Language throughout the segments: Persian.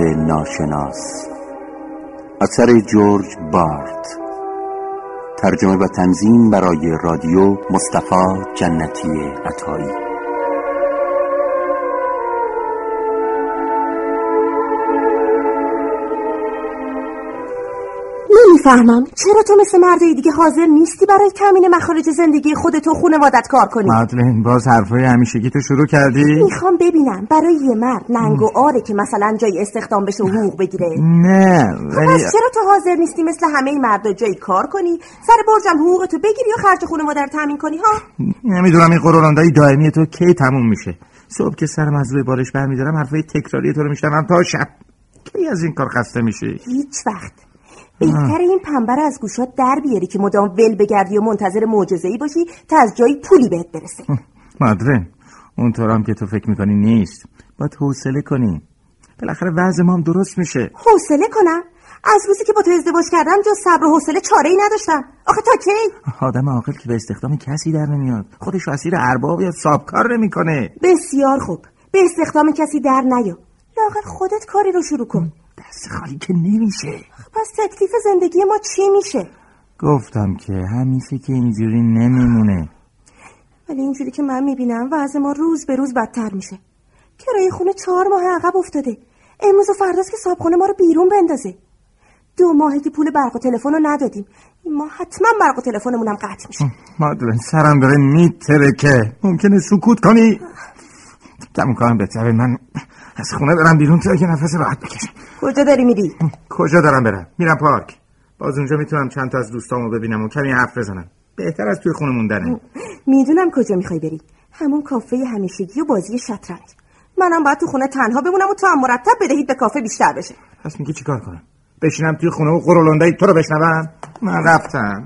ناشناس. اثر جورج بارت. ترجمه و تنظیم برای رادیو مصطفی جنتی عطایی. نمی‌فهمم چرا تو مثل مرد دیگه حاضر نیستی برای تامین مخارج زندگی خودت و خانوادت کار کنی؟ مادلین باز حرفای همیشگی تو شروع کردی؟ می‌خوام ببینم. برای یه مرد ننگ و آره که مثلا جای استخدام بشه و حقوق بگیره. نه خب پس چرا تو حاضر نیستی مثل همه مردا جایی کار کنی؟ سر برجم حقوقتو بگیری و خرج خانواده رو تامین کنی ها؟ نمی‌دونم این قرولاندای دائمی تو کی تموم میشه. صبح که سرم از روی بارش برمیدارم حرفای تکراری تو رو میشنوم تا شب. کی از این کار خسته میشه؟ هیچ وقت. بهتر این پنبه از گوشات در بیاری که مدام ول بگردی و منتظر معجزه ای باشی تا از جایی پولی بهت برسه. مادرن اونطورم که تو فکر می‌کنی نیست. باید حوصله کنی. بالاخره وضع ما هم درست میشه. حوصله کنم؟ از روزی که با تو ازدواج کردم جز صبر و حوصله چاره ای نداشتم. آخه تا کی؟ آدم عاقل که به استخدام کسی در نمیاد. خودش اسیر ارباب یا سابکار نمی‌کنه. بسیار خوب. به استخدام کسی در نیا. لاغر خودت کاری رو شروع کن. دست خالی که نمیشه. پس تکلیف زندگی ما چی میشه؟ گفتم که همیشه که اینجوری نمیمونه. ولی اینجوری که من می‌بینم وضع ما روز به روز بدتر میشه. کرایه خونه چهار ماه عقب افتاده. امروز و فرداست که صابخونه ما رو بیرون بندازه. دو ماهی که پول برق و تلفن رو ندادیم. این ما حتما برق و تلفنمون هم قطع میشه. مادلن سرم داره میتره که ممکنه سکوت کنی؟ تموم کنم بهتره من از خونه برم بیرون تا یه نفس راحت بکشم. کجا داری میری؟ کجا دارم برم؟ میرم پارک. باز اونجا می‌تونم چند تا از دوستامو ببینم و کمی حرف بزنم. بهتر از توی خونه موندنه می‌دونم کجا می‌خوای بری. همون کافه همیشگی و بازی شطرنج. منم باید تو خونه تنها بمونم و تو هم مرتب بدهید به کافه بیشتر بشه. پس میگی چیکار کنم؟ بشینم توی خونه و قرولندای تو رو بشنوم؟ من رفتم.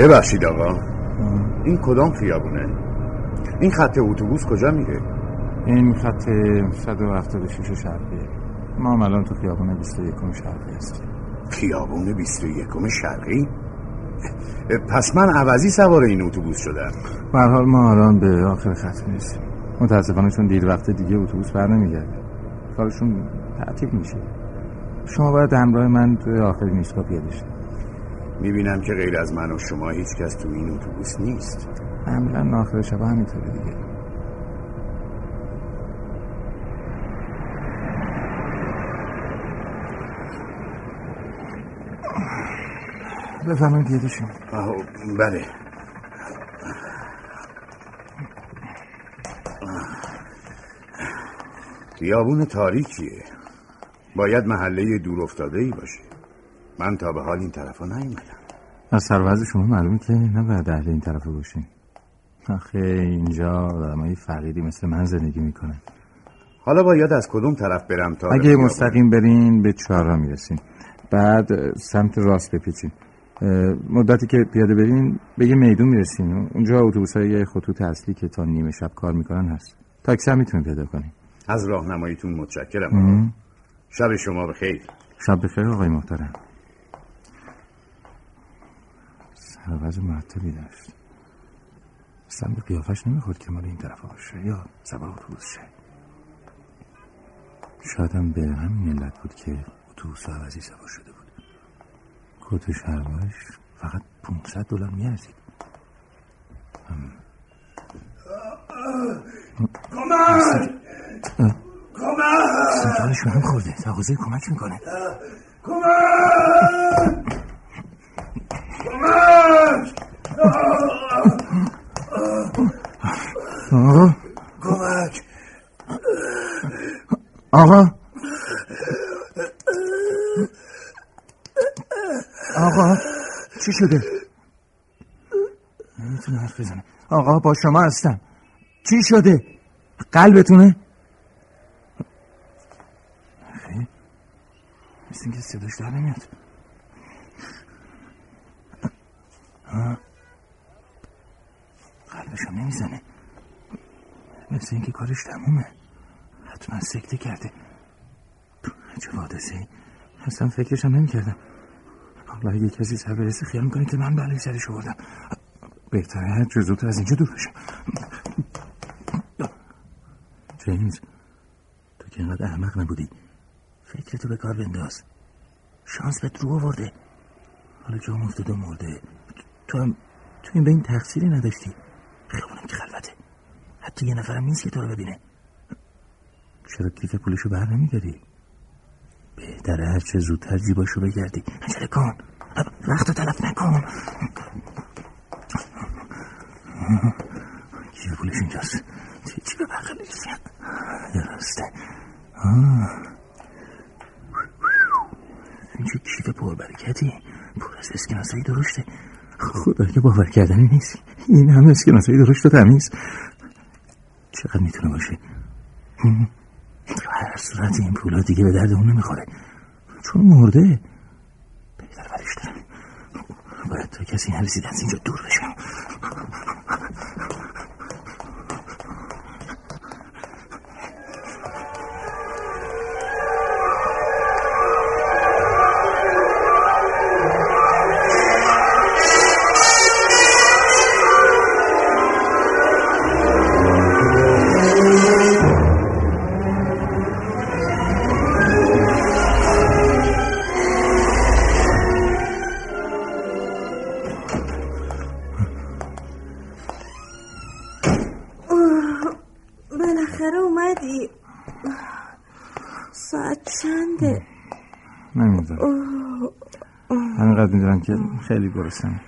ببخشید آقا. این کدام خیابونه؟ این خط اتوبوس کجا میره؟ این خط 176 شرقیه ما هم الان تو خیابون 21 شرقی هستیم. خیابون 21 شرقی؟ پس من عوضی سوار این اتوبوس شدم. به حال ما الان به آخر خط می‌رسیم. متاسفانه چون دیر وقت دیگه اتوبوس بر نمیگرده کارشون تعطیل میشه. شما باید همراه من به آخرین ایستگاه پیاده شید. می‌بینم که غیر از من و شما هیچ کس تو این اتوبوس نیست. معمولا آخر شب همینطوره دیگه. بفرمایید پیاده شیم بله. خیابون تاریکیه. باید محله دور افتاده ای باشه. من تا به حال این طرفا نیومدم. از سروز شما معلومه که نباید اهل این طرف باشین. آخه اینجا آدمای فقیری مثل من زندگی می‌کنن. حالا باید از کدوم طرف برم تا اگه؟ مستقیم برین به چهارراه می‌رسین. بعد سمت راست بپیچین. مدتی که پیاده برین به یه میدون می‌رسین. اونجا اتوبوس های خطوط اصلی که تا نیمه شب کار می‌کنن هست. تاکسی هم می‌تونین پیدا کنین. از راهنماییتون متشکرم. شب شما بخیر. شب بخیر آقای محترم. سروز مرتبی داشت. اصلا به قیافش نمی‌خورد که مال این طرف باشه یا سوار اتوبوس شه. شاید هم به همین علت بود که اتوبوس عوضی سوار شده بود. کت و شلوارش فقط 500 دلار میارزید. کمک کمک! سنجانش به هم خورده. تقاضای کمک می‌کنه. کمک کمک آقا. کمک. آقا. آقا چی شده؟ نمی‌تونه حرف بزنه آقا با شما هستم. چی شده؟ قلبتونه؟ مثل اینکه صداش در نمیاد. قلبشم نمی‌زنه. مثل اینکه کارش تمومه. حتما سکته کرده. چه حادثه اصلا فکرشم نمی‌کردم. حالا اگه کسی سر برسه خیال می‌کنه که من بلای سرش آوردم. بهتره هر جور زودتر از اینجا دور بشم. جیمز تو که اینقدر احمق نبودی. فکرتو به کار بنداز. شانس به رو آورده. حالا جا افتاده مرده. تو هم تو این به این تقصیری نداشتی. خیابونم که خلوته. حتی یه نفرم نیست که تو رو ببینه. چرا کیف پولشو بر نمیداری؟ بهتره هر چه زودتر جیباشو بگردی. عجله کن. وقت تلف نکن. کیف پولش اینجاست؟ چی به بغلش درسته اینجا کیف پربرکتی. پر از اسکناسایی درشته. خدا باور کردنی نیست. این همه اسکناسایی درشت و تمیز. چقدر می‌تونه باشه؟ هر صورت این پولا دیگه به درد اون نمی‌خوره. چون مرده. بهتر برش دارم باید تا کسی نرسید از اینجا دور بشم. می‌دونم که خیلی گرسنم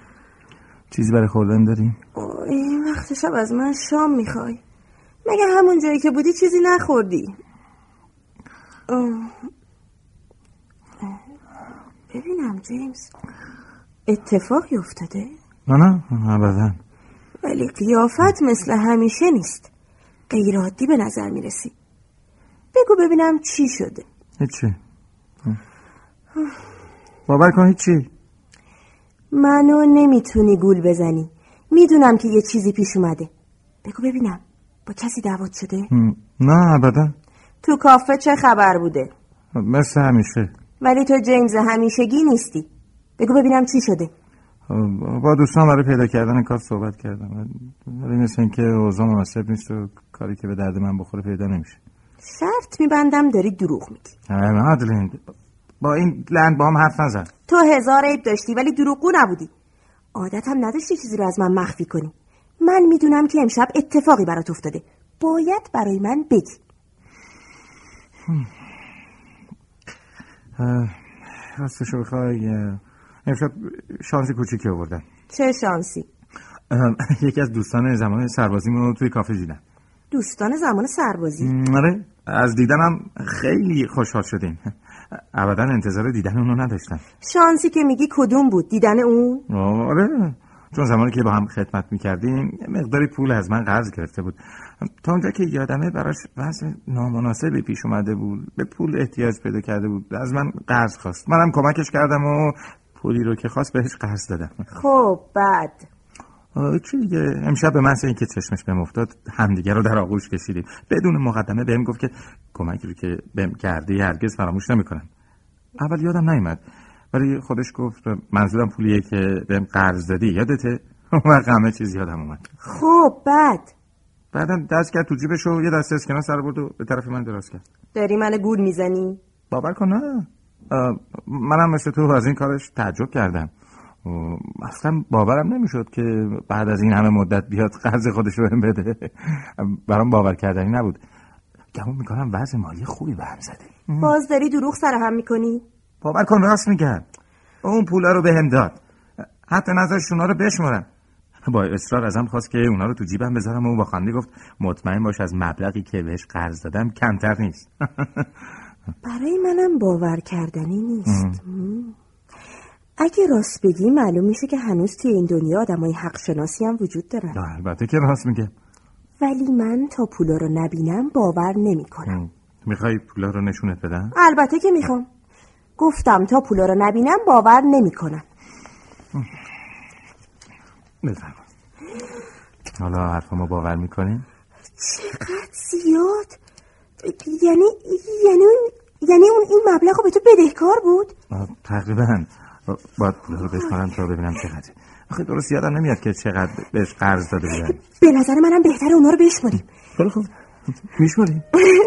چیزی برای خوردن داریم؟ اوه، این وقت شب از من شام می‌خوای. مگه همون جایی که بودی چیزی نخوردی. ببینم جیمز. اتفاقی افتاده؟ نه نه ابدا. ولی قیافت مثل همیشه نیست. غیر عادی به نظر می‌رسی. بگو ببینم چی شده. هیچی. باور کن هیچی. منو نمی‌تونی گول بزنی. می‌دونم که یه چیزی پیش اومده. بگو ببینم. با کسی دعوت شده؟ نه ابدا. تو کافه چه خبر بوده؟ مثل همیشه. ولی تو جیمز همیشگی نیستی. بگو ببینم چی شده. با دوستان برای پیدا کردن کار صحبت کردم. ولی مثل اینکه اوضاع مناسب نیست و کاری که به درد من بخوره پیدا نمیشه. شرط میبندم داری دروغ میگی. مادلین با این لند با هم حرف نزن. تو هزار عیب داشتی ولی دروغگو نبودی. عادتم نداشتی چیزی رو از من مخفی کنی. من می‌دونم که امشب اتفاقی برات افتاده. باید برای من بگی. راستشو بخوای امشب شانس کوچیکی آوردم. چه شانسی؟ یکی از دوستان زمان سربازیمون رو توی کافه دیدم. دوستان زمان سربازی؟ آره از دیدنم خیلی خوشحال شدیم ابدا انتظار دیدن اونو نداشتم. شانسی که میگی کدوم بود؟ دیدن اون؟ آره. چون زمانی که با هم خدمت می‌کردیم یه مقداری پول از من قرض گرفته بود. تا اونجا که یادمه براش وضع نامناسبی پیش اومده بود. به پول احتیاج پیدا کرده بود. از من قرض خواست. منم کمکش کردم و پولی رو که خواست بهش قرض دادم. خب بعد؟ چی دیگه؟ امشب به محض اینکه چشمش بهم افتاد همدیگه رو در آغوش کشیدیم. بدون مقدمه بهم گفت که کمکی رو که بهم کرده هرگز فراموش نمی‌کنم. اول یادم نیومد. ولی خودش گفت منظورم پولیه که بهم قرض دادی یادته؟ وقت همه چیز یادم اومد. خب بعد؟ بعدم دست کرد تو جیبش و یه دست اسکناس سر برد و به طرف من دراز کرد. داری من گول می‌زنی؟ باور کن نه. منم مثل تو از این کارش تعجب کردم. اصلا باورم نمی‌شد که بعد از این همه مدت بیاد قرض خودش رو بده. برام باور کردنی نبود. گمون می‌کنم وضع مالی خوبی به هم زده. باز داری دروغ سر هم می‌کنی؟ باور کن راست میگم. اون پولا رو بهم داد. حتی نظرش اونا رو بشمارم با اصرار ازم خواست که اونا رو تو جیبم بذارم و با خنده گفت مطمئن باش از مبلغی که بهش قرض دادم کمتر نیست. برای منم باور کردنی نیست. اگه راست بگی معلوم میشه که هنوز توی این دنیا آدمای حق شناسی هم وجود دارن. البته که راست میگه. ولی من تا پولا رو نبینم باور نمی‌کنم. می‌خوای پولا رو نشونت بدم؟ البته که می‌خوام. گفتم تا پولا رو نبینم باور نمی‌کنم. بفرما. حالا حرفمو باور می‌کنیم چقدر زیاد! یعنی یعنی اون یعنی اون این مبلغ رو به تو بدهکار بود؟ تقریبا. باید پولا رو بشمارم تا ببینم چقدر آخه درست یادم نمیاد که چقدر بهش قرض داده بودن. به نظر منم بهتره اونا رو بشماریم. خیلی خوب میشماریم.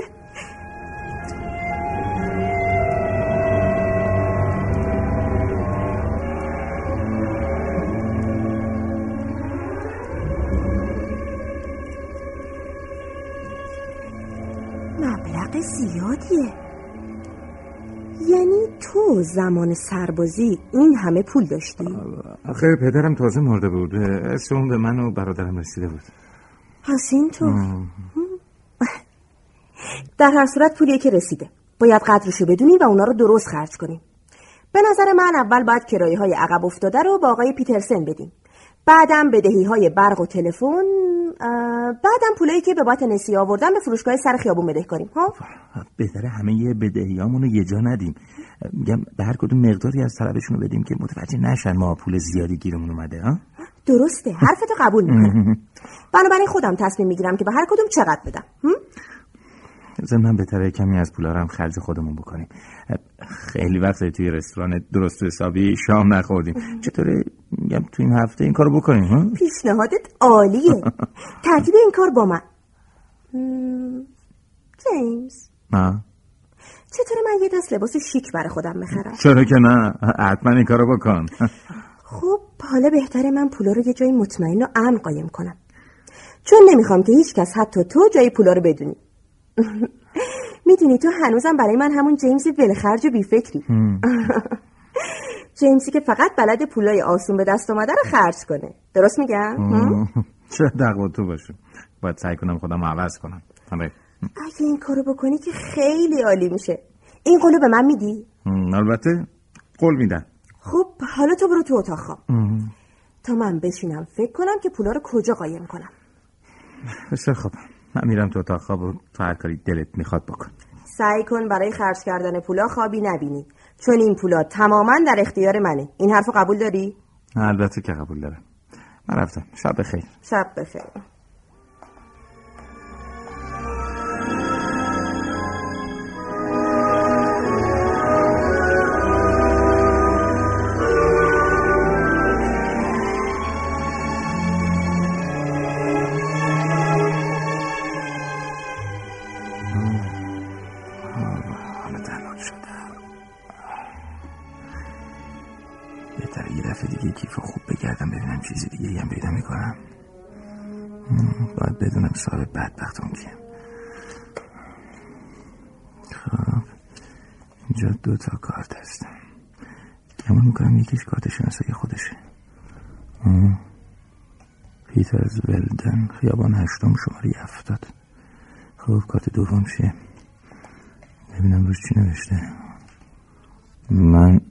تو زمان سربازی این همه پول داشتی؟ آخه پدرم تازه مرده بود. اسم اون به من و برادرم رسیده بود. پس اینطور در هر صورت پولیه که رسیده. باید قدرشو بدونی و اونا رو درست خرج کنیم به نظر من اول باید کرایه های عقب افتاده رو با آقای پیترسن بدیم بعدم بدهی های برق و تلفن بعدم پولایی که به بات نسی آوردن به فروشگاه سر خیابون بده کنیم ها بهتره همه بدهیامون رو یه جا ندیم. میگم به هر کدوم مقداری از طلبشون رو بدیم که متوجه نشن ما پول زیادی گیرمون اومده ها؟ درسته حرفتو قبول می‌کنم. بنابراین خودم تصمیم می‌گیرم که به هر کدوم چقدر بدم. من بهتره کمی از پولا هم خرج خودمون بکنیم. خیلی وقت توی رستوران درست حسابی شام نخوردیم. چطوره میگم تو این هفته این کارو بکنیم ها؟ پیشنهادت عالیه. ترتیب این کار با من. جیمز. چطوره من یه دست لباس شیک برای خودم بخرم؟ چرا که نه؟ حتما این کارو بکن. خب حالا بهتره من پولا رو یه جای مطمئن و امن قایم کنم. چون نمی‌خوام که هیچ کس حتی تو جای پولا رو بدونی. می‌دونی تو هنوزم برای من همون جیمز ولخرج و بیفکری. جیمزی که فقط بلد پولای آسون به دست اومده رو خرج کنه. درست میگم؟ چه دقیق تو باشه. باید سعی کنم خودم عوض کنم. اگه این کارو بکنی که خیلی عالی میشه. این قولو به من میدی؟ البته قول میدم. خب حالا تو برو تو اتاق خواب. تا من بشینم فکر کنم که پولا رو کجا قایم کنم. بسیار خب من میرم تو اتاق خواب و تو هر کاری دلت می‌خواد بکن. سعی کن برای خرج کردن پولا خوابی نبینی. چون این پولا تماما در اختیار منه. این حرفو قبول داری؟ البته که قبول دارم. من رفتم. شب بخیر. شب بخیر. صاحب بدبختون کیم خب اینجا دو تا کارت هست. گمان می‌کنم یکیش کارت شناسایی خودشه. پیترز ولدن خیابان هشتم شماره هفتاد. خب کارت دوم چیه؟ ببینم روش چی نوشته. من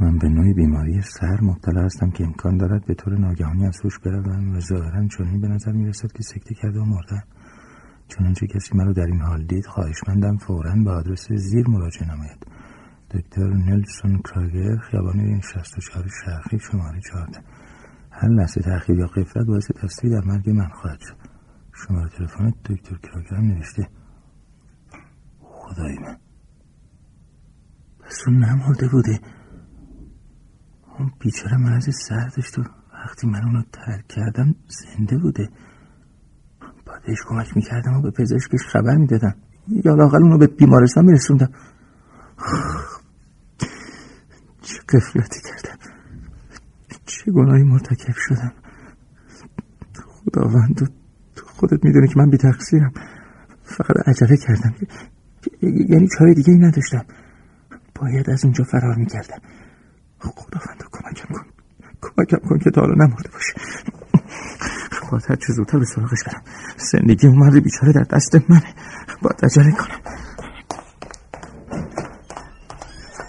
من به نوعی بیماری سر مبتلا هستم که امکان دارد به طور ناگهانی از هوش بروم و ظاهرا چنین به نظر می‌رسد که سکته کرده و مردم چنانچه کسی مرا در این حال دید خواهشمندم فورا به آدرس زیر مراجعه نماید. دکتر نلسون کراگر خیابان 64 شرقی شماره 14 هر لحظه تأخیر یا قفلت باعث تصدیق در مرگ من خواهد شد. شماره تلفن دکتر کراگر هم نوشته. خدای من. پس اون نمرده بوده. اون بیچاره مرض سر داشت و وقتی من اونو ترک کردم زنده بوده. باید بهش کمک می‌کردم و به پزشکش خبر می‌دادم. یا لاقل اونو به بیمارستان میرسوندم. چه قفلتی کردم. چه گناهی مرتکب شدم. خداوند تو خودت می‌دونی که من بی تقصیرم فقط عجله کردم. یعنی چای دیگه ای نداشتم. باید از اونجا فرار می‌کردم. خداوند. کمکم کن. کمکم کن که تا حالا نمرده باشه. باید هر چه زودتر به سراغش برم. زندگی اون مرد بیچاره در دست منه. باید عجله کنم.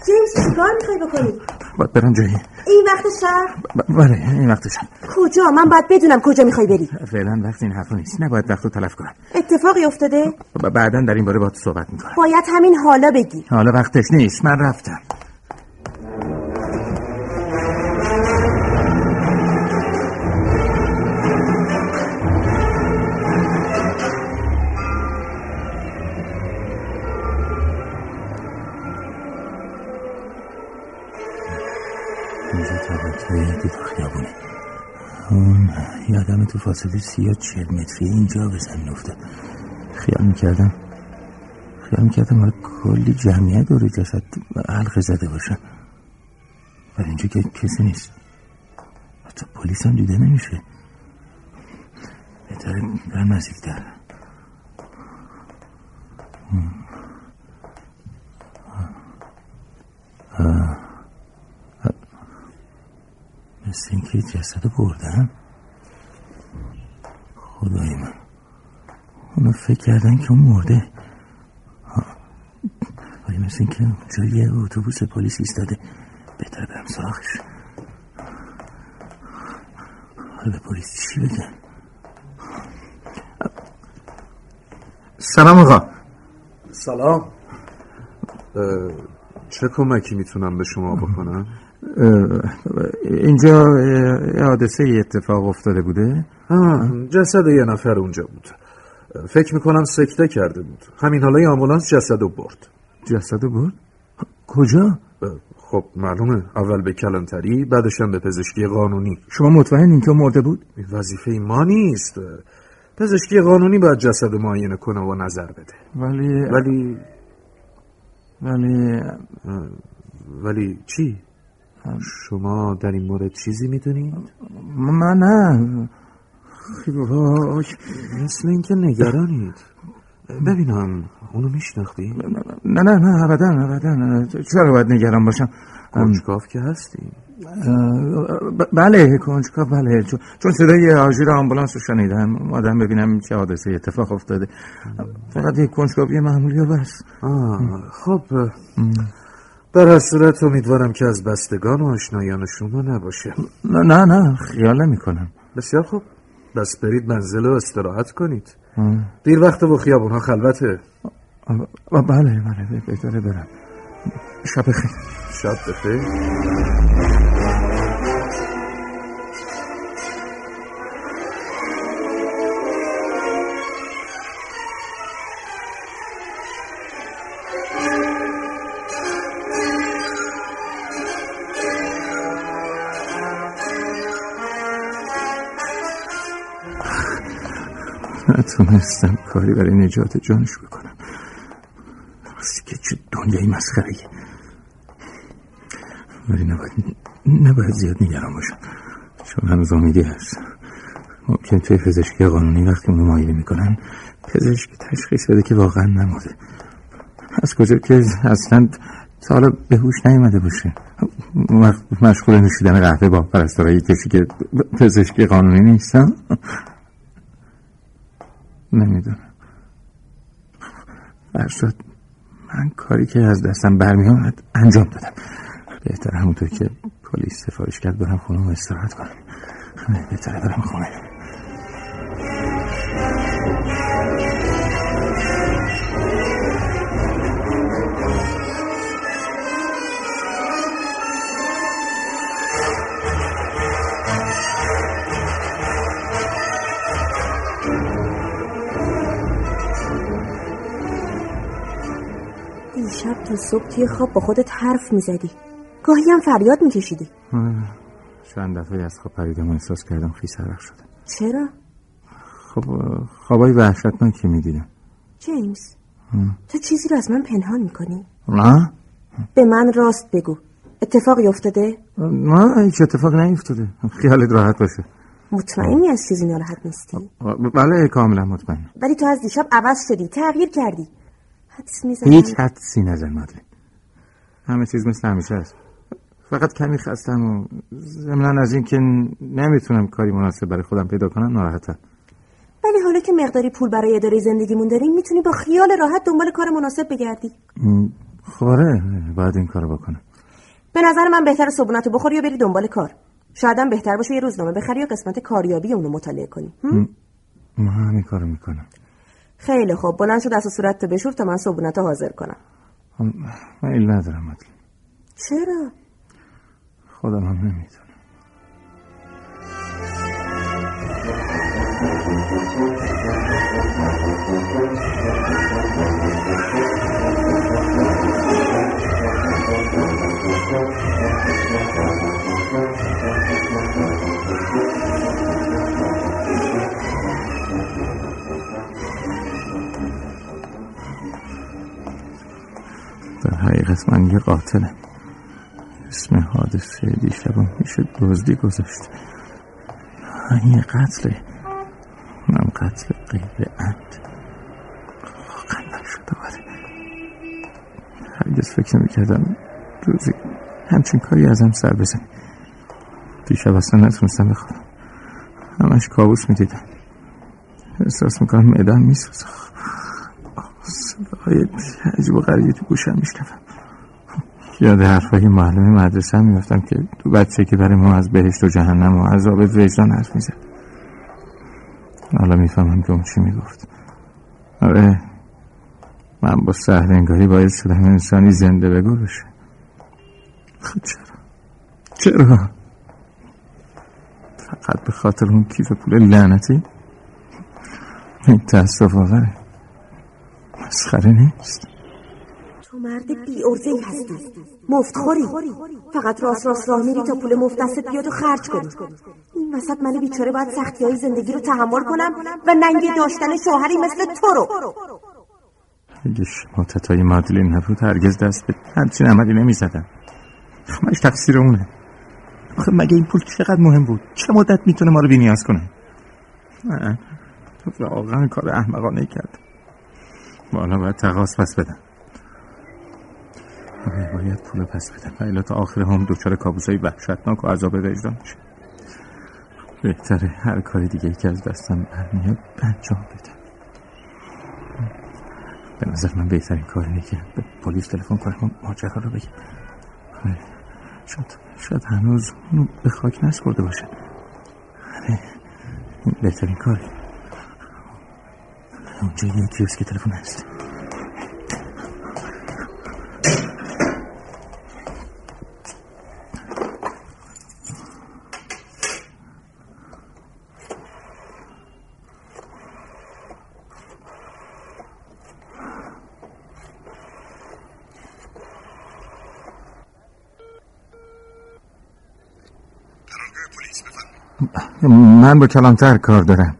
جیمز چیکار می‌خوای بکنی؟ باید برم جایی. این وقت شب؟ بله این وقتش کجا؟ من باید بدونم کجا می‌خوای بری. فعلا وقت این حرفا نیست. نباید وقت رو تلف کنم. اتفاقی افتاده؟ بعدا در این باره باید صحبت می‌کنم. باید همین حالا بگی. حالا وقتش نیست. من رفتم. اینجا طبقه دید خیابونه اون یادم تو فاصله سی یا چل متری اینجا به زمین افتاد. خیال می‌کردم خیال می‌کردم حالا کلی جمعیت دور جسد حلقه زده باشن ولی اینجا که کسی نیست. حتی پلیس هم دیده نمیشه. بهتره برم نزدیکتر. مثل اینکه جسد بردن خدای من. اونا فکر کردن که اون مرده. ولی مثل اینکه اونجا یه اتوبوس پلیس ایستاده. بهتره برم سراغش. حالا به پلیس چی بگم سلام آقا. سلام. چه کمکی می‌تونم به شما بکنم؟ اینجا حادثه اتفاق افتاده بوده؟ آه، جسد یه نفر اونجا بود. فکر می‌کنم سکته کرده بود. همین حالا یه آمبولانس جسد رو برد. جسد بود کجا؟ اه، خب معلومه. اول به کلانتری بعدش هم به پزشکی قانونی. شما مطمئنین که مرده بود؟ وظیفه ما نیست. پزشکی قانونی باید جسد معاینه کنه و نظر بده. ولی ولی ولی ولی چی؟ شما در این مورد چیزی می‌دونید؟ من نه. وای. مثل اینکه نگرانید. ببینم اونو میشناختی؟ نه نه نه ابدا ابدا. چرا باید نگران باشم. کنجکاف که هستی. بله کنجکا بله. چون- صدای آژیر آمبولانس رو شنیدم. آدم ببینم چه حادثه اتفاق افتاده. فقط یک کنجکاوی معمولی و بس. خب در هر صورت امیدوارم که از بستگان و آشنایان شما نباشه. نه نه نه خیال نمی کنم. بسیار خوب. بس برید منزل و استراحت کنید. دیر وقت و خیابون ها خلوته بله بله بهتره برم شب خیر شب بخیر. نتونستم کاری برای نجات جانش بکنم. راستی که چه دنیای مسخره. ولی نباید نباید زیاد نگران باشم. چون هنوز امیدی هست. ممکن توی پزشکی قانونی وقتی اونو می‌کنن پزشک تشخیص بده که واقعا نمرده. از کجا که اصلا تا حالا به هوش نیومده باشه. مشغول نوشیدن قهوه با پرستارای کسی که پزشکی قانونی نیستم نمی‌دونم. فرشاد من کاری که از دستم برمیآمد انجام دادم. بهتر همونطور که پلیس سفارش کرد برم خونه و استراحت کنم. بهتره برم خونه. دیشب تا صبح توی خواب با خودت حرف می‌زدی. گاهی هم فریاد میکشیدی. چند دفعه از خواب پریدم و احساس کردم خیس عرق شدم. چرا؟ خب خوابای وحشتناکی می‌دیدم؟ جیمز تو چیزی رو از من پنهان می‌کنی؟ نه. به من راست بگو. اتفاقی افتاده؟ نه هیچ اتفاق نیفتاده. خیالت راحت باشه. مطمئنی از چیزی ناراحت نیستی؟ بله کاملا مطمئن ولی تو از دیشب عوض شدی تغییر کردی. حدس می‌زنم. هیچ حدسی نزن مادرین همه چیز مثل همیشه است. فقط کمی خستم و ضمنا از این که نمی‌تونم کاری مناسب برای خودم پیدا کنم ناراحتم. ولی حالا که مقداری پول برای اداره زندگیمون داریم می‌تونی با خیال راحت دنبال کار مناسب بگردی. خب آره باید این کارو بکنم. به نظر من بهتر صبونتو بخوری یا بری دنبال کار. شایدم بهتر باشه یه روزنامه بخری یا قسمت کاریابی اونو مطالعه کنی. ما همین کارو می‌کنم. خیلی خوب. بلند شو دست و صورت تو بشور تا من صبونتو حاضر کنم. من ایل ندارم مدل چرا؟ خودم هم نمی‌دونم. در یه قاتلم اسم حادثه دیشبم میشه دزدی گذاشت. این قتله. اونم قتل غیر عمد واقعا نشده باره هرگز فکر نمی‌کردم روزی همچین کاری ازم سر بزنی دیشب اصلا نتونستم بخوابم. همش کابوس می‌دیدم. احساس می‌کنم معدم میسوزه. صداهای عجیب و غریبی تو گوشم میشنفم یاد حرفای معلم مدرسه هم میفتم که تو بچه که برای ما از بهشت و جهنم و عذاب وجدان حرف می‌زد. حالا می‌فهمم که اون چی می‌گفت. آره من با سهرنگاری باید شدم انسانی زنده بگو بشه. خب چرا؟ چرا؟ فقط به خاطر اون کیف پول لعنتی؟ این تأصف آوره. مسخره نیست. مرد بی ارزه هستی. مفت خوری. فقط راست راست راه میری تا پول مفت دستت بیاد و خرج کنی. این وسط من بیچاره باید سختی های زندگی رو تحمل کنم و ننگی داشتن شوهری مثل تو رو. اگه شماتت های مادلین نبود هرگز دست به همچین عملی نمی‌زدم. همش تقصیر اونه. آخه مگه این پول چقدر مهم بود؟ چه مدت می‌تونه ما رو بینیاز کنه؟ نه. واقعا کار احمقانه کرد. حالا باید تقاس پس بدم. باید پول پس بدم و تا آخر هم دوچار کابوس های وحشتناک و عذاب وجدان میشه. بهتره هر کاری دیگه ای که از دستم برمیاد انجام بدم به نظر من بهترین کار اینه که به پلیس تلفن کنم و ماجرا رو بگم. آره، شاید شاید هنوز اونو به خاک نسپرده باشه. آره بهترین کاری اونجا یه کیوسک تلفن هست. من با کلانتر کار دارم.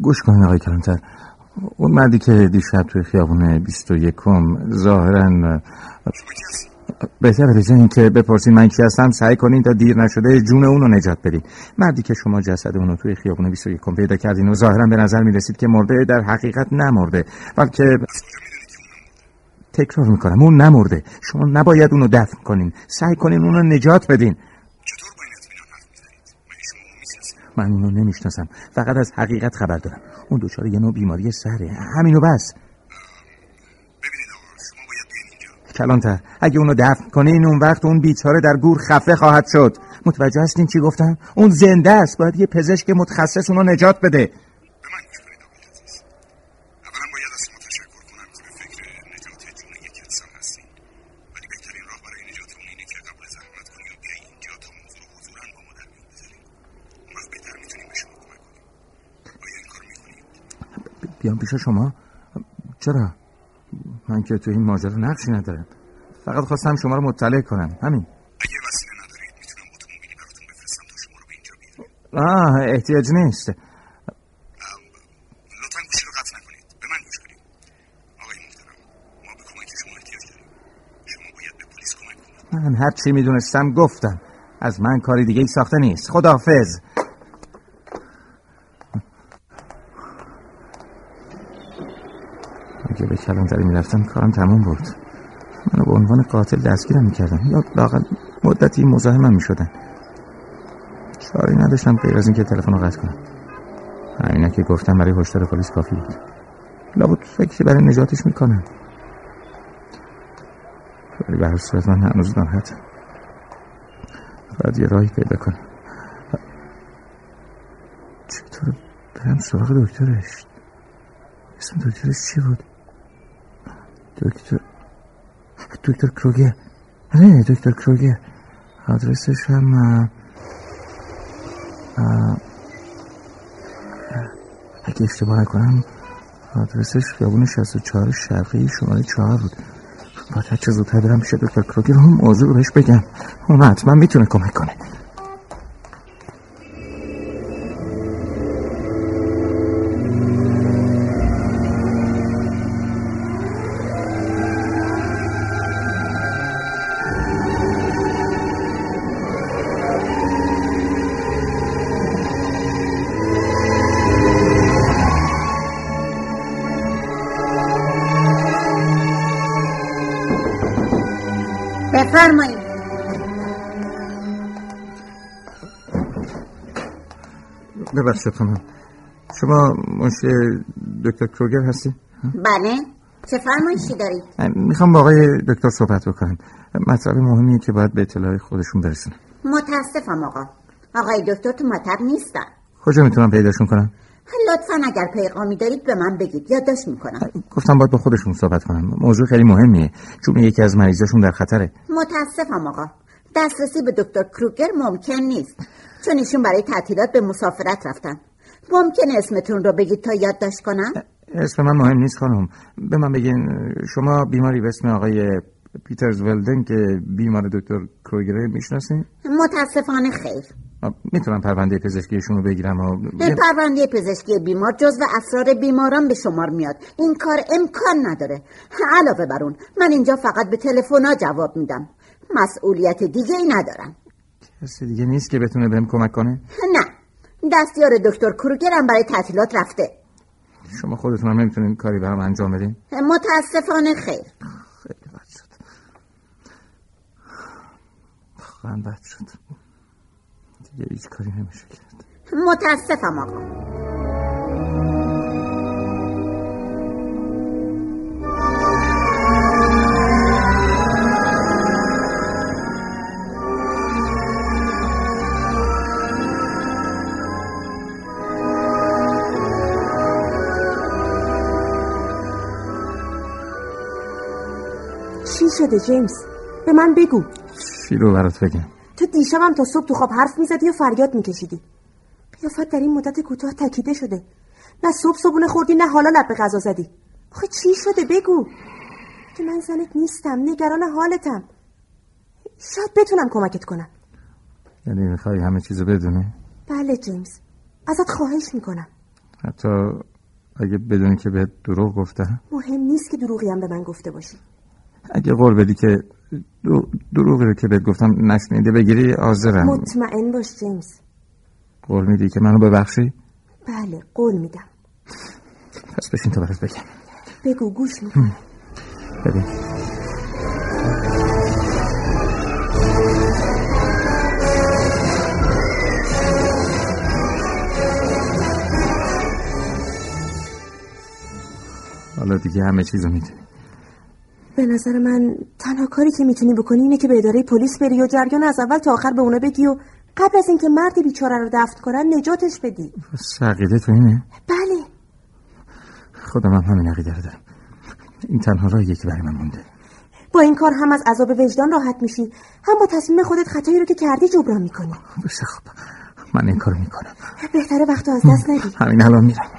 گوش کن آقای کلانتر. اون مردی که دیشب توی خیابون بیست و یکم ظاهرا بهتر به این که بپرسین من کی هستم سعی کنین تا دیر نشده جون اونو نجات بدین. مردی که شما جسد اونو توی خیابون 21 پیدا کردین و ظاهرا به نظر می‌رسید که مرده در حقیقت نمرده. بلکه تکرار می‌کنم. اون نمرده. شما نباید اونو دفن کنین. سعی کنین اونو نجات بدین. چطور با می‌شناسید من اونو نمی‌شناسم. فقط از حقیقت خبر دارم. اون دچار یه نوع بیماری سره. همینو بس. کلانتر. اگه اونو دفن کنین اون وقت اون بیچاره در گور خفه خواهد شد. متوجه هستین چی گفتم؟ اون زنده است. باید یه پزشک متخصص اونو نجات بده به من گوش کنید آقای عزیز اولا باید از شما تشکر کنم که به فکر نجات جون یک انسان هستین ولی بهترین راه برای نجات اون اینه که قبول زحمت کنی و بیای اینجا تا موضوع رو حضورا با ما در میون بذاریم اون وقت بهتر می‌تونیم به شما کمک کنیم آیا این کار می‌کنید بیام پیش شما. چرا؟ من که تو این ماجرا نقشی ندارم. فقط خواستم شما رو مطلع کنم. همین. اگه وسیله ندارید می‌تونم اتومبیلی براتون بفرستم تا شما رو به اینجا بیاره آه احتیاج نیست. لطفا گوشی رو قطع نکنید. به من گوش کنید آقای محترم ما به کمک شما احتیاج داریم. شما باید به پلیس کمک کنید. من هر چی می‌دونستم گفتم. از من کاری دیگه ای ساخته نیست. خداحافظ اگه به کلانتری می‌رفتم کارم تموم بود. منو به عنوان قاتل دستگیرم می‌کردن. یا لاقل مدتی مزاحمم می‌شدن. چاری نداشتم غیر از اینکه تلفن رو قطع کنم. همینا که گفتم برای هشدار پلیس کافی بود. لابد فکری برای نجاتش می‌کنم. ولی به صورت من هنوز ناراحتم. باید یه راهی پیدا کنم. چطور برم سراغ دکترش؟ اسم دکترش چی بود؟ دکتر دکتر کروگر آره دکتر کروگر آدرسش هم اگه اشتباه نکنم آدرسش خیابون 64 شرقی شماره چهار بود. باید هر چه زودتر برم پیش دکتر کروگر اون موضوع بهش بگم. اون حتما می‌تونه کمک کنه. خانم شما منشی دکتر کروگر هستی؟ بله. چه فرمایشی دارید؟ می‌خوام با آقای دکتر صحبت بکنم. مطلب مهمیه که باید به اطلاع خودشون برسونم. متاسفم آقا. آقای دکتر تو مطب نیستن. کجا می‌تونم پیداشون کنم؟ لطفا اگر پیغامی دارید به من بگید. یادداشت می‌کنم. گفتم باید با خودشون صحبت کنم. موضوع خیلی مهمیه. چون یکی از مریضاشون در خطره. متاسفم آقا. دسترسی به دکتر کروگر ممکن نیست. چون ایشون برای تعطیلات به مسافرت رفتن ممکن اسمتون رو بگید تا یادداشت کنم؟ اسم من مهم نیست خانم. به من بگین شما بیماری به اسم آقای پیترز ولدن که بیمار دکتر کروگره می‌شناسین؟ متاسفانه خیر. می‌تونم پرونده پزشکیشون رو بگیرم و به پرونده پزشکی بیمار جزو اسرار بیماران به شمار میاد. این کار امکان نداره. علاوه بر اون من اینجا فقط به تلفن‌ها جواب میدم. مسئولیت دیگه ای ندارم. کسی دیگه نیست که بتونه بهم کمک کنه؟ نه. دستیار دکتر کروگر هم برای تعطیلات رفته. شما خودتون هم نمی‌تونین کاری برام انجام بدین؟ متاسفانه خیر. خیلی بد شد. واقعا بد شد. دیگه هیچ کاری نمیشه کرد. متاسفم آقا. چی شده جیمز؟ به من بگو. چی رو برات بگم. تو دیشبم تا صبح تو خواب حرف می‌زدی و فریاد میکشیدی. قیافت در این مدت کوتاه تکیده شده. نه صبح صبونه خوردی نه حالا لب به غذا زدی. آخه چی شده؟ بگو. که من زنت نیستم نگران حالتم. شاید بتونم کمکت کنم. یعنی می‌خوای همه چیزو بدونه بله جیمز. ازت خواهش می‌کنم. حتی اگه بدونی که بهت دروغ گفتم؟ مهم نیست که دروغی هم به من گفته باشی. اگه قول بدی که دو- دروغی رو که بهت گفتم نشنیده بگیری حاضرم. مطمئن باش جیمز. قول میدی که منو ببخشی؟ بله قول میدم. پس بشین تا برات بگم. بگو گوش می‌کنم. ببین حالا دیگه همه چیزو می‌دونی. به نظر من تنها کاری که می‌تونی بکنی اینه که به اداره پلیس بری و جریان از اول تا آخر به اونا بگی و قبل از اینکه مرد بیچاره رو دفن کنن نجاتش بدی. سقیده تو اینه؟ بله. خودم هم همین عقیده رو دارم. این تنها راهیه که برای من مونده. با این کار هم از عذاب وجدان راحت میشی. هم با تصمیم خودت خطایی رو که کردی جبران می‌کنی. بسه خب من این کارو می‌کنم. بهتره وقت از دست ندی. همین الان میرم.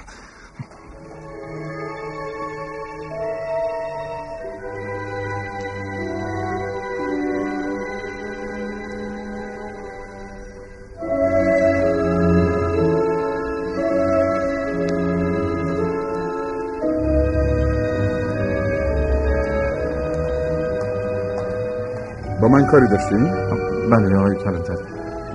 کاری داشتین؟ بله آقای کلانتر.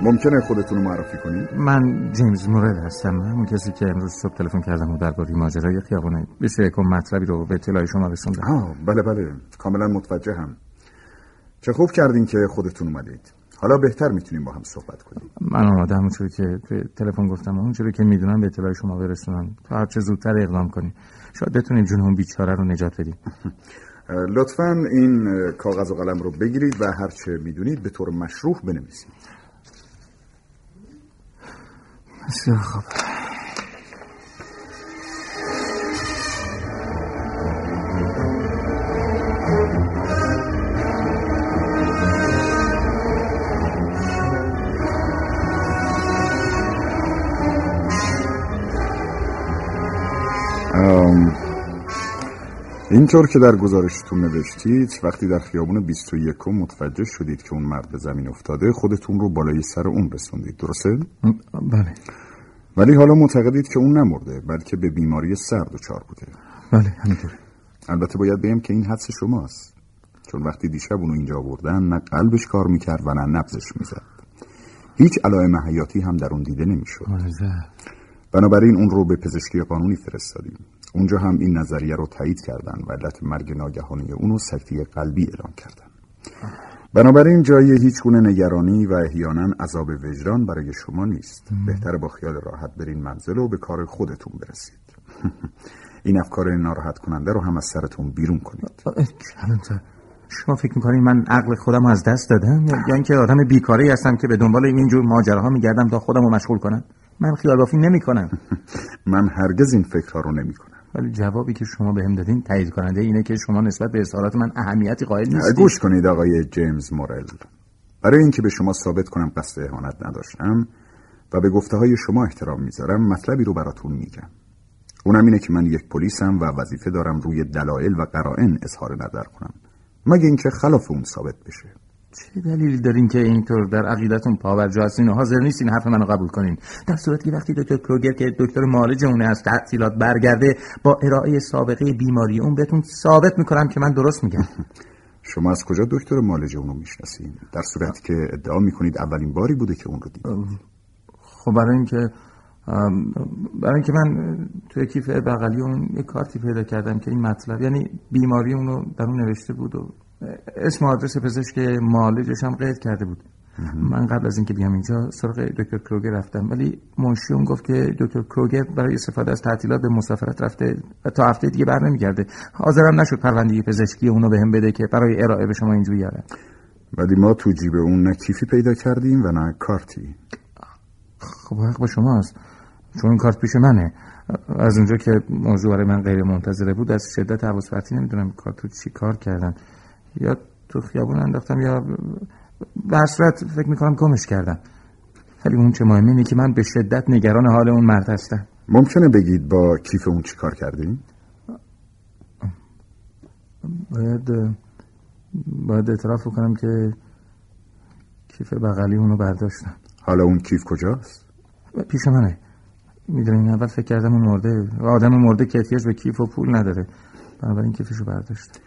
ممکنه خودتون رو معرفی کنید؟ من جیمز مورل هستم. همون کسی که امروز صبح تلفن کردم و درباره ماجرای خیابان 21 مطلبی رو به اطلاع شما رسوندم. آه بله بله. کاملا متوجهم. چه خوب کردین که خودتون اومدید. حالا بهتر می‌تونیم با هم صحبت کنیم. من آماده همونجوری که تلفن گفتم اونجوری که می‌دونم به اطلاع شما برسونم. تا هر چه زودتر اقدام کنیم. شاید بتونیم جون اون بیچاره رو نجات بدیم. لطفا این کاغذ و قلم رو بگیرید و هرچه می‌دونید به طور مشروح بنویسید. بسیار خوب. اینطور که در گزارشتون نوشتید وقتی در خیابون 21 متوجه شدید که اون مرد به زمین افتاده خودتون رو بالای سر اون رسوندید درسته؟ بله. ولی حالا معتقدید که اون نمرده بلکه به بیماری سر دچار بوده. بله همینطور. البته باید بگم که این حدس شماست. چون وقتی دیشب اونو اینجا بردن نه قلبش کار می‌کرد و نه نبزش می‌زد. هیچ علائم حیاتی هم در اون دیده نمی‌شد. بنابراین اون رو به پزشکی قانونی فرستادیم. اونجا هم این نظریه رو تایید کردن و علت مرگ ناگهانی اونو سکته قلبی اعلام کردن. بنابراین جای هیچ گونه نگرانی و احیانا عذاب وجدان برای شما نیست. بهتر با خیال راحت برین منزل و به کار خودتون برسید. این افکار ناراحت کننده رو هم از سرتون بیرون کنید. شما فکر می‌کنید من عقل خودم رو از دست دادم؟ یا اینکه آدم بیکاری هستم که به دنبال اینجور ماجراها میگردم تا خودم رو مشغول کنم من خیال بافی نمی‌کنم. من هرگز این فکرها رو نمی کنم ولی جوابی که شما بهم دادین تایید کننده اینه که شما نسبت به اظهارات من اهمیتی قائل نیستید. گوش کنید آقای جیمز مورل. برای اینکه به شما ثابت کنم قصد اهانت نداشتم و به گفته های شما احترام می‌ذارم مطلبی رو براتون میگم. اونم اینه که من یک پلیسم و وظیفه دارم روی دلایل و قرائن اظهار نظر کنم. مگه اینکه خلاف اون ثابت بشه. چه دلیلی دارین که اینطور در عقیدتون پاورجا هستین و حاضر نیستین حرف منو قبول کنین؟ در صورتی که وقتی دکتر کروگر که دکتر معالج اونه از تحصیلات برگرده با ارائه سابقه بیماری اون بهتون ثابت می‌کنم که من درست میگم. شما از کجا دکتر معالجه اونو می‌شناسین؟ در صورتی که ادعا می‌کنید اولین باری بوده که اون رو دیدید خب برای اینکه برای اینکه من توی کیف بغلی اون یه کارتی پیدا کردم که این مطلب یعنی بیماری اونو در اون نوشته بود و اسم و آدرس پزشک معالجش هم قید کرده بود. من قبل از اینکه بیام اینجا سراغ دکتر کروگر رفتم. ولی منشی اون گفت که دکتر کروگر برای استفاده از تعطیلات به مسافرت رفته و تا هفته دیگه بر نمیگرده. حاضرم نشد پرونده پزشکی اونو بهم بده که برای ارائه به شما اینجوری بیارم ولی ما تو جیب اون نه کیفی پیدا کردیم و نه کارتی. خب حق با شماست. چون این کارت پیش منه. از اونجا که موضوع برای من غیر منتظره بود از شدت حواس پرتی نمی‌دونم کارت رو چی کار کردن. یا تو خیابون انداختم یا به هر صورت فکر می‌کنم گمش کردم. ولی اون چه مهمه اینه که من به شدت نگران حال اون مرد هستم. ممکنه بگید با کیف اون چی کار کردیم؟ باید باید اعتراف کنم که کیف بغلی اونو برداشتم. حالا اون کیف کجاست؟ پیش منه. می‌دونین اول فکر کردم اون مرده آدم مرده که احتیاج به کیف و پول نداره. بنابراین کیفشو برداشت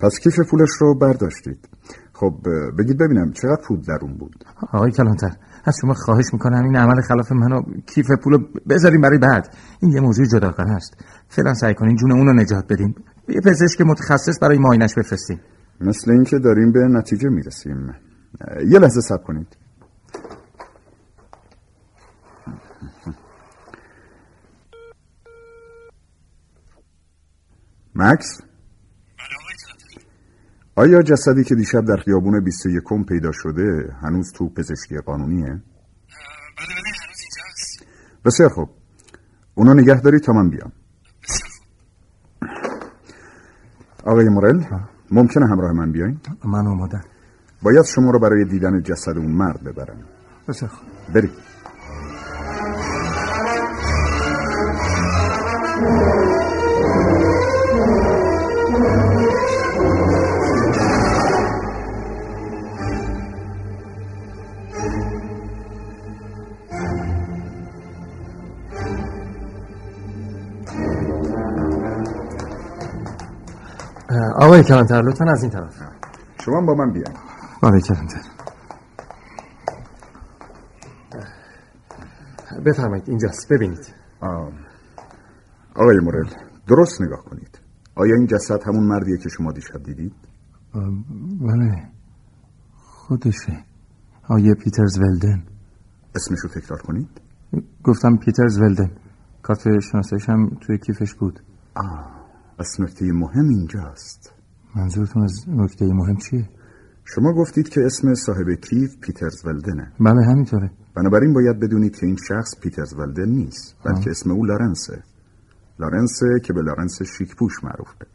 پس کیف پولش رو برداشتید. خب بگید ببینم چقدر پول در اون بود؟ آقای کلانتر از شما خواهش می‌کنم این عمل خلاف منو کیف پولو بذاریم برای بعد. این یه موضوع جداگانه است. فعلا سعی کنین جون اونو نجات بدین. یه پزشک متخصص برای معاینش بفرستین. مثل اینکه داریم به نتیجه می‌رسیم. یه لحظه صبر کنید. مکس؟ آیا جسدی که دیشب در خیابون 21 پیدا شده هنوز تو پزشکی قانونیه؟ بله بله هنوز اینجاست بسیار خوب. اونو نگه داری تا من بیام. آقای مورل ممکنه همراه من بیاین؟ من آمادم باید شما رو برای دیدن جسد اون مرد ببرم. بسیار خوب. برید آقای کلانتر لطفا از این طرف. شما با من بیاین. آقای کلانتر. بفرمایید اینجاست. ببینید. آه. آقای مورل درست نگاه کنید. آیا این جسد همون مردیه که شما دیشب دیدید؟ بله. خودشه. آیه پیترز ولدن. اسمشو تکرار کنید. گفتم پیترز ولدن. کارت شناساییش هم توی کیفش بود. آه. پس نکته مهم اینجاست. منظورتون از نکته مهم چیه؟ شما گفتید که اسم صاحب کیف پیترز ولدنه. بله همینطوره. بنابراین باید بدونید که این شخص پیترز ولدن نیست بلکه اسم او لارنسه. لارنسه که به لارنس شیکپوش معروفه.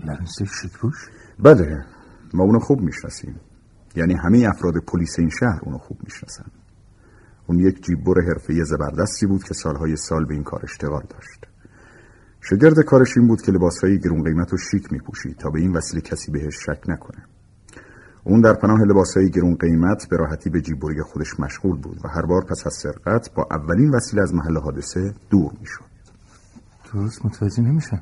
لارنس شیکپوش؟ بله ما اونو خوب می‌شناسیم. یعنی همه افراد پلیس این شهر اونو خوب می‌شناسن. اون یک جیببر حرفه‌ای زبردستی بود که سالهای سال به این کار اشتغال داشت. شگرد کارش این بود که لباسهای گرون قیمت و شیک میپوشید تا به این وسیله کسی بهش شک نکنه. اون در پناه لباسهای گرون قیمت به راحتی به جیببری خودش مشغول بود و هر بار پس از سرقت با اولین وسیله از محل حادثه دور می‌شد. درست متوجه نمیشم.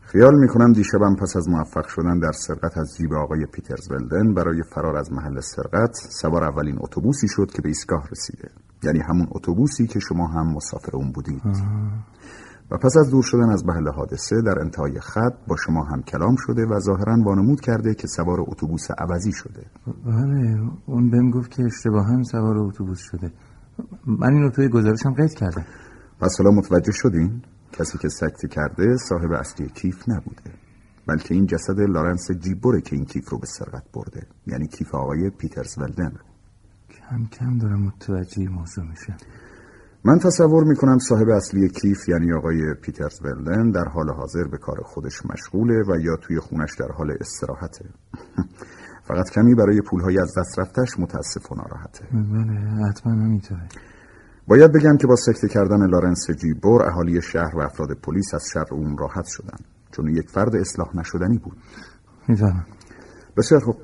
خیال می‌کنم دیشبم پس از موفق شدن در سرقت از جیب آقای پیترز ولدن برای فرار از محل سرقت سوار اولین اتوبوسی شد که به ایستگاه رسیده. یعنی همون اتوبوسی که شما هم مسافر اون بودید. و پس از دور شدن از محل حادثه در انتهای خط با شما هم کلام شده و ظاهرا وانمود کرده که سوار اتوبوس عوضی شده. بله اون بهم گفت که اشتباها سوار اتوبوس شده. من این توی گزارشم قید کردم. پس حالا متوجه شدین؟ کسی که سکته کرده صاحب اصلی کیف نبوده. بلکه این جسد لارنس جیبوره که این کیف رو به سرقت برده. یعنی کیف آقای پیترز ولدن. کم کم دارم متوجه موضوع میشم. من تصور می‌کنم صاحب اصلی کیف یعنی آقای پیترز ولدن در حال حاضر به کار خودش مشغوله و یا توی خونش در حال استراحته. فقط کمی برای پولهای از دست رفتش متاسف و ناراحته. بله حتما همینطوره. باید بگم که با سکته کردن لارنس جیبور اهالی شهر و افراد پلیس از شر اون راحت شدن چون یک فرد اصلاح نشدنی بود. می‌فهمم. بسیار خوب.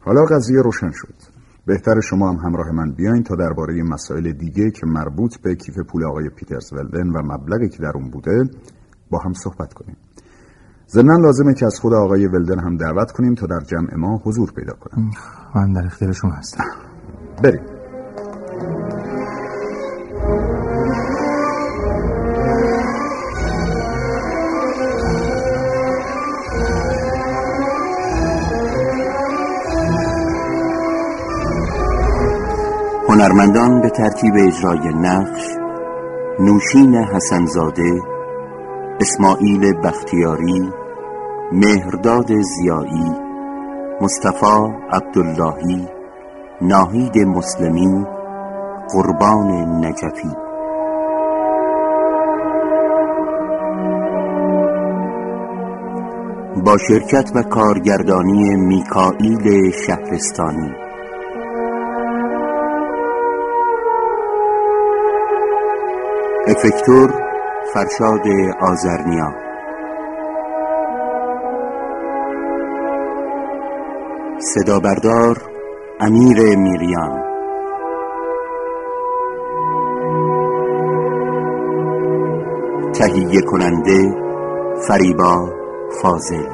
حالا قضیه روشن شد. بهتر شما هم همراه من بیاین تا درباره مسائل دیگه که مربوط به کیف پول آقای پیترز ولدن و مبلغی که در اون بوده با هم صحبت کنیم. ضمن لازمه که از خود آقای ولدن هم دعوت کنیم تا در جمع ما حضور پیدا کنم. من در اختیار شما هستم. بریم. هنرمندان به ترتیب اجرای نقش نوشین حسنزاده اسماعیل بختیاری مهرداد زیایی مصطفی عبداللهی ناهید مسلمی قربان نجفی. با شرکت و کارگردانی میکائیل شهرستانی. افکتور فرشاد آزرنیا صدا بردار امیر میریان. تهیه کننده فریبا فاضل.